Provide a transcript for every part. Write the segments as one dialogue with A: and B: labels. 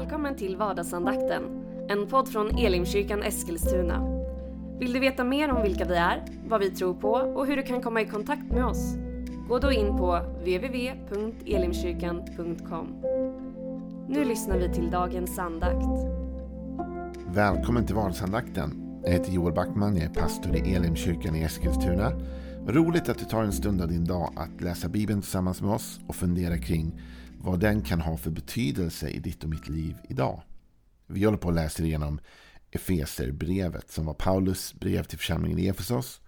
A: Välkommen till vardagsandakten, en podd från Elimkyrkan Eskilstuna. Vill du veta mer om vilka vi är, vad vi tror på och hur du kan komma i kontakt med oss? Gå då in på www.elimkyrkan.com. Nu lyssnar vi till dagens andakt.
B: Välkommen till vardagsandakten. Jag heter Joel Backman, jag är pastor i Elimkyrkan i Eskilstuna. Roligt att du tar en stund av din dag att läsa Bibeln tillsammans med oss och fundera kring vad den kan ha för betydelse i ditt och mitt liv idag. Vi håller på att läsa igenom Efeserbrevet som var Paulus brev till församlingen i Efesos.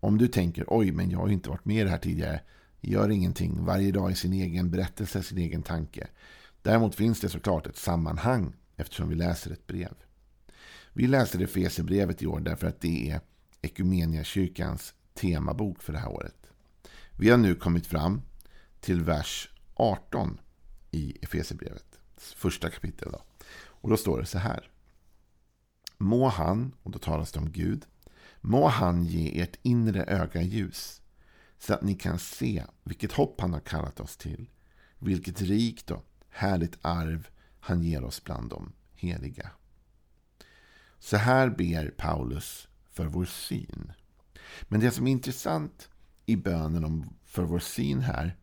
B: Om du tänker oj, men jag har inte varit med i det här tidigare. Gör ingenting. Varje dag i sin egen berättelse, sin egen tanke. Däremot finns det såklart ett sammanhang eftersom vi läser ett brev. Vi läser Efeserbrevet i år därför att det är Ekumeniakyrkans temabok för det här året. Vi har nu kommit fram till vers 18 i Efesierbrevet. Första kapitel. Då. Och då står det så här. Må han, och då talas det om Gud, må han ge ert inre öga ljus så att ni kan se vilket hopp han har kallat oss till, vilket rikt och härligt arv han ger oss bland de heliga. Så här ber Paulus för vår syn. Men det som är intressant i bönen om för vår syn här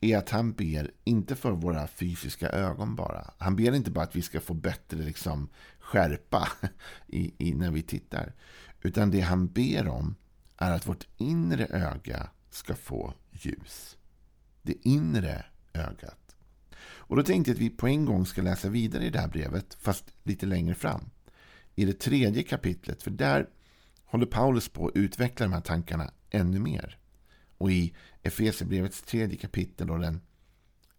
B: är att han ber inte för våra fysiska ögon bara. Han ber inte bara att vi ska få bättre liksom, skärpa i, i, när vi tittar. Utan det han ber om är att vårt inre öga ska få ljus. Det inre ögat. Och då tänkte jag att vi på en gång ska läsa vidare i det här brevet, fast lite längre fram. I det tredje kapitlet, för där håller Paulus på att utveckla de här tankarna ännu mer. Och i Efesierbrevets tredje kapitel och den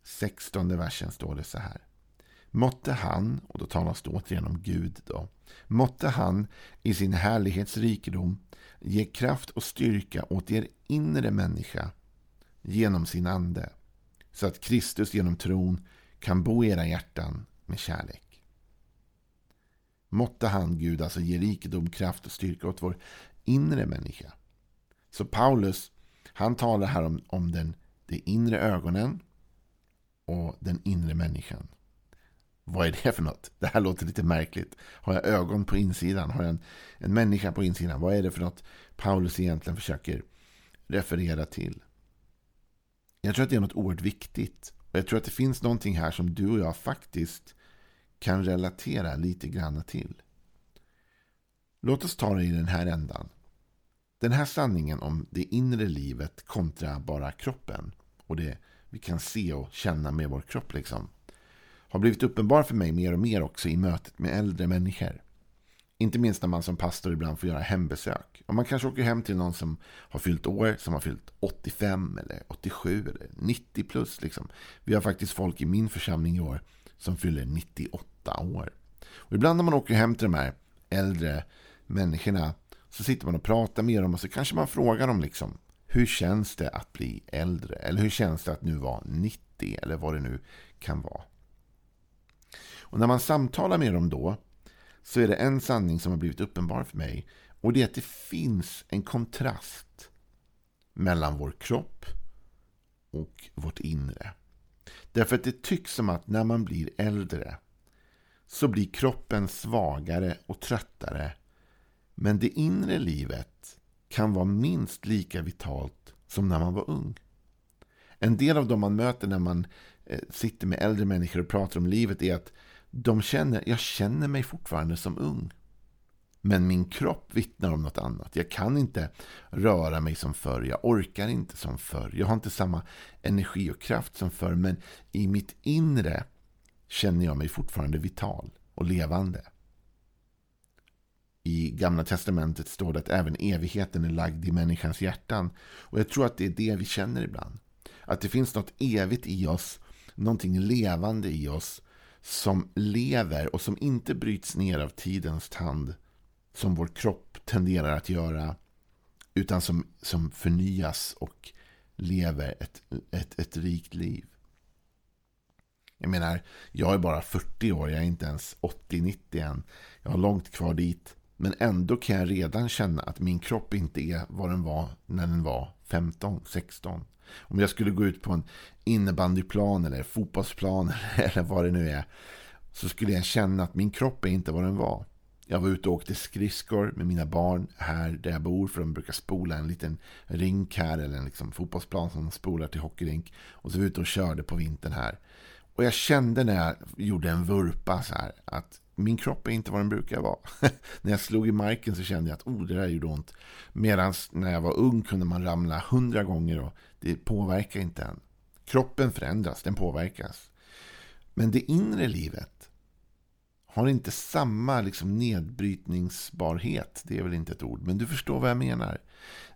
B: sextonde versen står det så här. Måtte han, och då talas det återigen om Gud då. Måtte han i sin härlighetsrikedom ge kraft och styrka åt er inre människa genom sin ande. Så att Kristus genom tron kan bo i era hjärtan med kärlek. Måtte han, Gud, alltså ge rikedom, kraft och styrka åt vår inre människa. Så Paulus han talar här om, om den, de inre ögonen och den inre människan. Vad är det för något? Det här låter lite märkligt. Har jag ögon på insidan? Har jag en, en människa på insidan? Vad är det för något Paulus egentligen försöker referera till? Jag tror att det är något oerhört viktigt. Och jag tror att det finns någonting här som du och jag faktiskt kan relatera lite grann till. Låt oss ta det i den här ändan. Den här sanningen om det inre livet kontra bara kroppen och det vi kan se och känna med vår kropp liksom har blivit uppenbar för mig mer och mer också i mötet med äldre människor. Inte minst när man som pastor ibland får göra hembesök. Och man kanske åker hem till någon som har fyllt år, som har fyllt 85 eller 87 eller 90 plus. Liksom. Vi har faktiskt folk i min församling i år som fyller 98 år. Och ibland när man åker hem till de här äldre människorna så sitter man och pratar med dem och så kanske man frågar dem liksom hur känns det att bli äldre? Eller hur känns det att nu vara 90? Eller vad det nu kan vara. Och när man samtalar med dem då så är det en sanning som har blivit uppenbar för mig. Och det är att det finns en kontrast mellan vår kropp och vårt inre. Därför att det tycks som att när man blir äldre så blir kroppen svagare och tröttare men det inre livet kan vara minst lika vitalt som när man var ung. En del av dem man möter när man eh, sitter med äldre människor och pratar om livet är att de känner, jag känner mig fortfarande som ung. Men min kropp vittnar om något annat. Jag kan inte röra mig som förr. Jag orkar inte som förr. Jag har inte samma energi och kraft som förr. Men i mitt inre känner jag mig fortfarande vital och levande. I Gamla Testamentet står det att även evigheten är lagd i människans hjärtan. Och jag tror att det är det vi känner ibland. Att det finns något evigt i oss, någonting levande i oss som lever och som inte bryts ner av tidens tand som vår kropp tenderar att göra utan som, som förnyas och lever ett, ett, ett rikt liv. Jag menar, jag är bara 40 år, jag är inte ens 80-90 än. Jag har långt kvar dit. Men ändå kan jag redan känna att min kropp inte är vad den var när den var 15, 16. Om jag skulle gå ut på en innebandyplan eller fotbollsplan eller vad det nu är. så skulle jag känna att min kropp är inte vad den var. Jag var ute och åkte skridskor med mina barn här där jag bor. För de brukar spola en liten rink här. Eller en liksom fotbollsplan som de spolar till hockeyrink. Och så var jag ute och körde på vintern här. Och jag kände när jag gjorde en vurpa så här. Att min kropp är inte vad den brukar vara. när jag slog i marken så kände jag att oh, det där gjorde ont. Medan när jag var ung kunde man ramla hundra gånger och det påverkar inte en. Kroppen förändras, den påverkas. Men det inre livet har inte samma liksom nedbrytningsbarhet. Det är väl inte ett ord, men du förstår vad jag menar.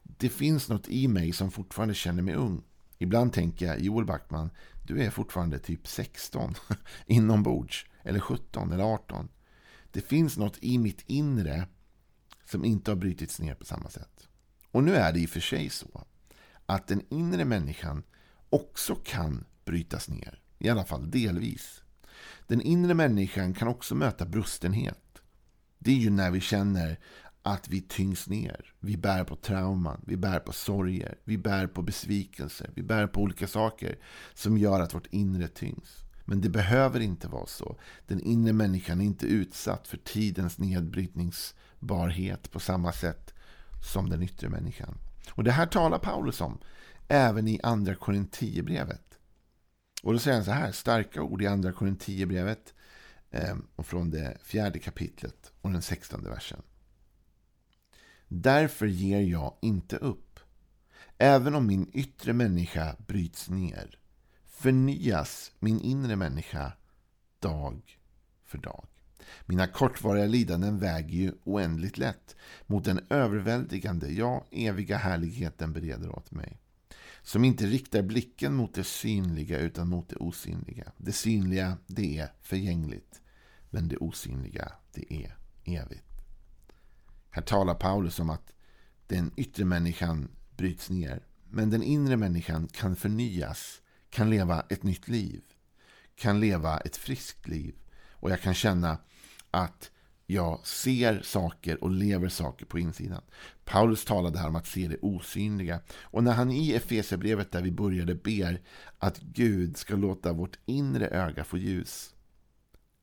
B: Det finns något i mig som fortfarande känner mig ung. Ibland tänker jag, Joel Backman, du är fortfarande typ 16 inombords. Eller 17 eller 18. Det finns något i mitt inre som inte har brutits ner på samma sätt. Och nu är det i och för sig så att den inre människan också kan brytas ner. I alla fall delvis. Den inre människan kan också möta brustenhet. Det är ju när vi känner att vi tyngs ner. Vi bär på trauman, vi bär på sorger, vi bär på besvikelser, vi bär på olika saker som gör att vårt inre tyngs. Men det behöver inte vara så. Den inre människan är inte utsatt för tidens nedbrytningsbarhet på samma sätt som den yttre människan. Och Det här talar Paulus om även i Andra Korinthierbrevet. Och då säger han så här, starka ord i Andra Korinthierbrevet eh, och från det fjärde kapitlet och den sextonde versen. Därför ger jag inte upp. Även om min yttre människa bryts ner förnyas min inre människa dag för dag. Mina kortvariga lidanden väger ju oändligt lätt mot den överväldigande, ja, eviga härligheten bereder åt mig. Som inte riktar blicken mot det synliga utan mot det osynliga. Det synliga, det är förgängligt. Men det osynliga, det är evigt. Här talar Paulus om att den yttre människan bryts ner. Men den inre människan kan förnyas kan leva ett nytt liv. Kan leva ett friskt liv. Och jag kan känna att jag ser saker och lever saker på insidan. Paulus talade här om att se det osynliga. Och när han i Efesierbrevet där vi började ber att Gud ska låta vårt inre öga få ljus.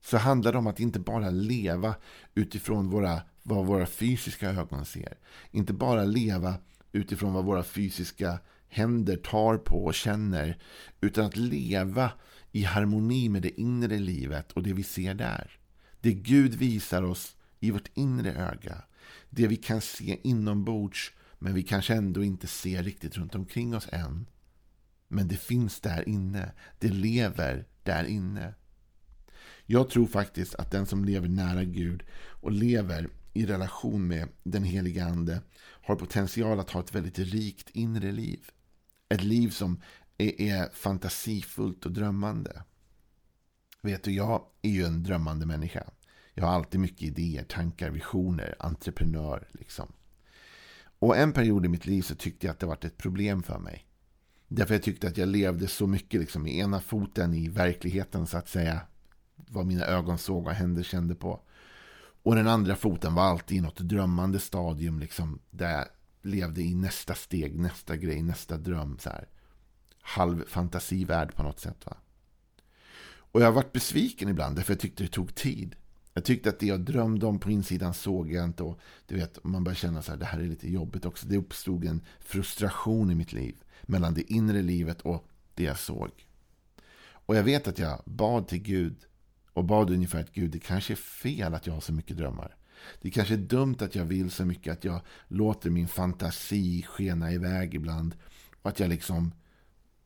B: Så handlar det om att inte bara leva utifrån våra, vad våra fysiska ögon ser. Inte bara leva utifrån vad våra fysiska händer tar på och känner. Utan att leva i harmoni med det inre livet och det vi ser där. Det Gud visar oss i vårt inre öga. Det vi kan se inombords men vi kanske ändå inte ser riktigt runt omkring oss än. Men det finns där inne. Det lever där inne. Jag tror faktiskt att den som lever nära Gud och lever i relation med den heliga Ande har potential att ha ett väldigt rikt inre liv. Ett liv som är, är fantasifullt och drömmande. Vet du, jag är ju en drömmande människa. Jag har alltid mycket idéer, tankar, visioner, entreprenör. Liksom. Och en period i mitt liv så tyckte jag att det var ett problem för mig. Därför jag tyckte att jag levde så mycket liksom, i ena foten i verkligheten så att säga. Vad mina ögon såg och händer kände på. Och den andra foten var alltid i något drömmande stadium liksom, där levde i nästa steg, nästa grej, nästa dröm. Så här. Halv fantasivärld på något sätt. Va? Och jag har varit besviken ibland därför jag tyckte det tog tid. Jag tyckte att det jag drömde om på insidan såg jag inte. Och du vet, man börjar känna så här, det här är lite jobbigt också. Det uppstod en frustration i mitt liv. Mellan det inre livet och det jag såg. Och jag vet att jag bad till Gud. Och bad ungefär att Gud, det kanske är fel att jag har så mycket drömmar. Det kanske är dumt att jag vill så mycket att jag låter min fantasi skena iväg ibland. Och att jag liksom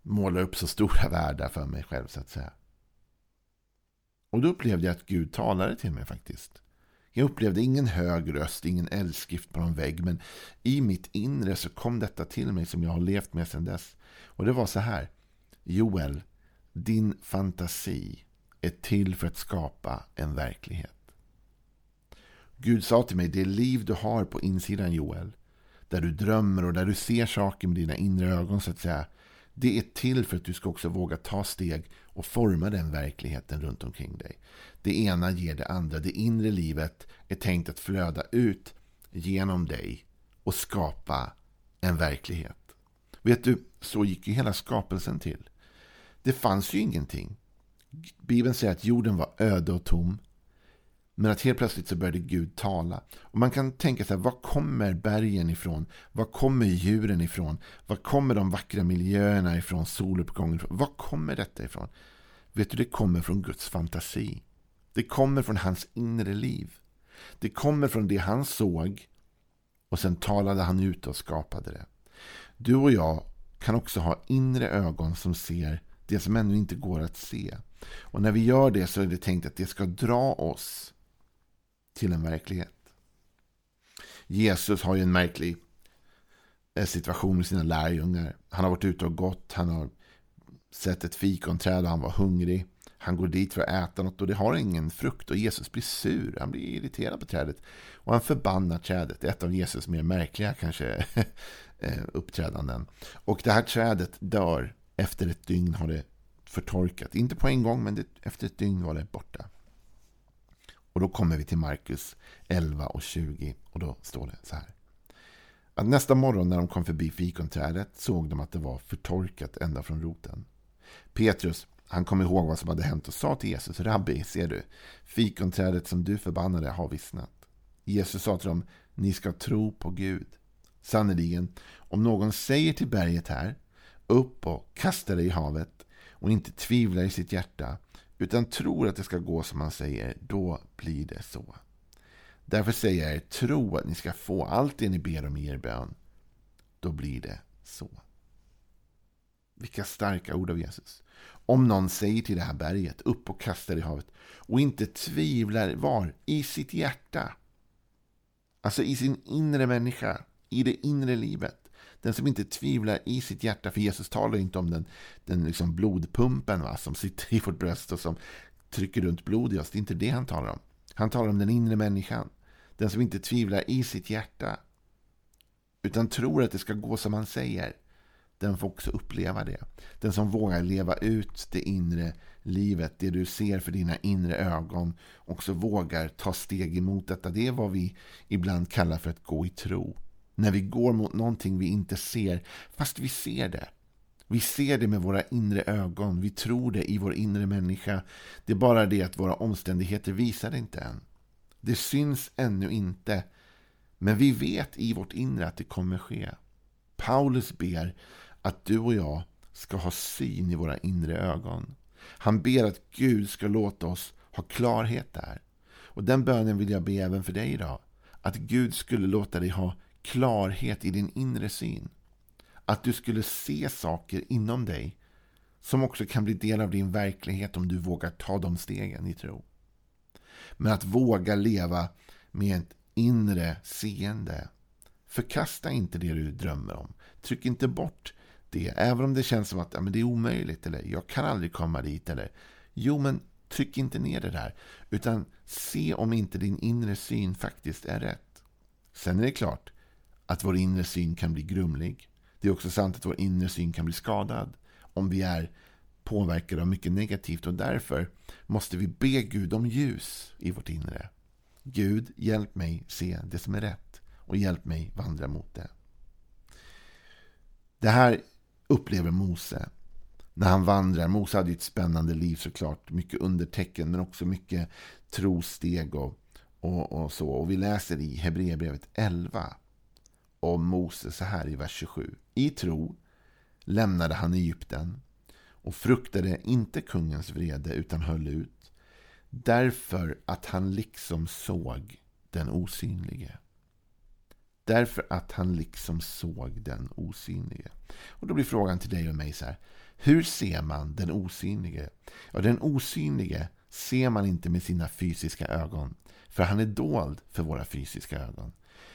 B: målar upp så stora världar för mig själv så att säga. Och då upplevde jag att Gud talade till mig faktiskt. Jag upplevde ingen hög röst, ingen eldskrift på någon vägg. Men i mitt inre så kom detta till mig som jag har levt med sedan dess. Och det var så här. Joel, din fantasi är till för att skapa en verklighet. Gud sa till mig, det liv du har på insidan Joel, där du drömmer och där du ser saker med dina inre ögon så att säga. Det är till för att du ska också våga ta steg och forma den verkligheten runt omkring dig. Det ena ger det andra. Det inre livet är tänkt att flöda ut genom dig och skapa en verklighet. Vet du, så gick ju hela skapelsen till. Det fanns ju ingenting. Bibeln säger att jorden var öde och tom. Men att helt plötsligt så började Gud tala. Och Man kan tänka sig, var kommer bergen ifrån? Var kommer djuren ifrån? Var kommer de vackra miljöerna ifrån? Soluppgången ifrån? Var kommer detta ifrån? Vet du, det kommer från Guds fantasi. Det kommer från hans inre liv. Det kommer från det han såg och sen talade han ut och skapade det. Du och jag kan också ha inre ögon som ser det som ännu inte går att se. Och när vi gör det så är det tänkt att det ska dra oss till en verklighet. Jesus har ju en märklig eh, situation med sina lärjungar. Han har varit ute och gått, han har sett ett fikonträd och han var hungrig. Han går dit för att äta något och det har ingen frukt och Jesus blir sur. Han blir irriterad på trädet. Och han förbannar trädet. Det är ett av Jesus mer märkliga kanske eh, uppträdanden. Och det här trädet dör. Efter ett dygn har det förtorkat. Inte på en gång men det, efter ett dygn var det borta. Och då kommer vi till Markus 11 och 20 och då står det så här. Att nästa morgon när de kom förbi fikonträdet såg de att det var förtorkat ända från roten. Petrus, han kom ihåg vad som hade hänt och sa till Jesus, Rabbi, ser du, fikonträdet som du förbannade har vissnat. Jesus sa till dem, ni ska tro på Gud. Sannerligen, om någon säger till berget här, upp och kasta dig i havet och inte tvivlar i sitt hjärta, utan tror att det ska gå som han säger, då blir det så. Därför säger jag er, tro att ni ska få allt det ni ber om i er bön. Då blir det så. Vilka starka ord av Jesus. Om någon säger till det här berget, upp och kasta det i havet, och inte tvivlar var? I sitt hjärta. Alltså i sin inre människa, i det inre livet. Den som inte tvivlar i sitt hjärta, för Jesus talar inte om den, den liksom blodpumpen va, som sitter i vårt bröst och som trycker runt blod i oss. Det är inte det han talar om. Han talar om den inre människan. Den som inte tvivlar i sitt hjärta. Utan tror att det ska gå som han säger. Den får också uppleva det. Den som vågar leva ut det inre livet, det du ser för dina inre ögon, också vågar ta steg emot detta. Det är vad vi ibland kallar för att gå i tro. När vi går mot någonting vi inte ser, fast vi ser det. Vi ser det med våra inre ögon. Vi tror det i vår inre människa. Det är bara det att våra omständigheter visar det inte än. Det syns ännu inte. Men vi vet i vårt inre att det kommer ske. Paulus ber att du och jag ska ha syn i våra inre ögon. Han ber att Gud ska låta oss ha klarhet där. Och den bönen vill jag be även för dig idag. Att Gud skulle låta dig ha klarhet i din inre syn. Att du skulle se saker inom dig som också kan bli del av din verklighet om du vågar ta de stegen i tro. Men att våga leva med ett inre seende. Förkasta inte det du drömmer om. Tryck inte bort det. Även om det känns som att ja, men det är omöjligt eller jag kan aldrig komma dit. Eller, jo, men tryck inte ner det där. Utan se om inte din inre syn faktiskt är rätt. Sen är det klart, att vår inre syn kan bli grumlig. Det är också sant att vår inre syn kan bli skadad om vi är påverkade av mycket negativt och därför måste vi be Gud om ljus i vårt inre. Gud, hjälp mig se det som är rätt och hjälp mig vandra mot det. Det här upplever Mose när han vandrar. Mose hade ett spännande liv såklart. Mycket undertecken men också mycket trosteg och, och, och så. Och vi läser i Hebreerbrevet 11 om Mose så här i vers 27. I tro lämnade han Egypten och fruktade inte kungens vrede utan höll ut därför att han liksom såg den osynlige. Därför att han liksom såg den osynlige. Och då blir frågan till dig och mig så här. Hur ser man den osynlige? Ja, den osynlige ser man inte med sina fysiska ögon. För han är dold för våra fysiska ögon.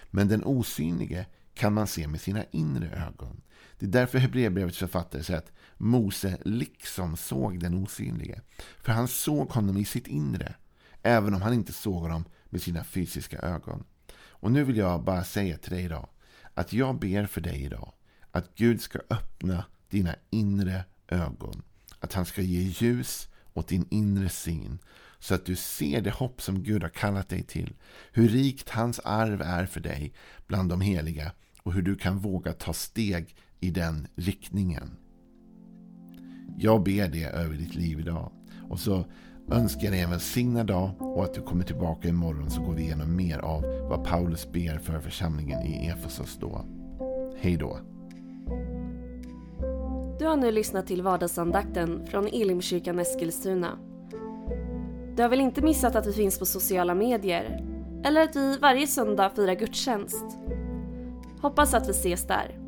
B: Men den osynlige kan man se med sina inre ögon. Det är därför Hebreerbrevets författare säger att Mose liksom såg den osynlige. För han såg honom i sitt inre, även om han inte såg honom med sina fysiska ögon. Och nu vill jag bara säga till dig idag att jag ber för dig idag att Gud ska öppna dina inre ögon. Att han ska ge ljus åt din inre syn så att du ser det hopp som Gud har kallat dig till. Hur rikt hans arv är för dig bland de heliga och hur du kan våga ta steg i den riktningen. Jag ber det över ditt liv idag. Och så önskar jag dig en välsignad dag och att du kommer tillbaka imorgon så går vi igenom mer av vad Paulus ber för församlingen i Efesos då. Hej då!
A: Du har nu lyssnat till vardagsandakten från Elimkyrkan Eskilstuna. Du har väl inte missat att vi finns på sociala medier? Eller att vi varje söndag firar gudstjänst? Hoppas att vi ses där.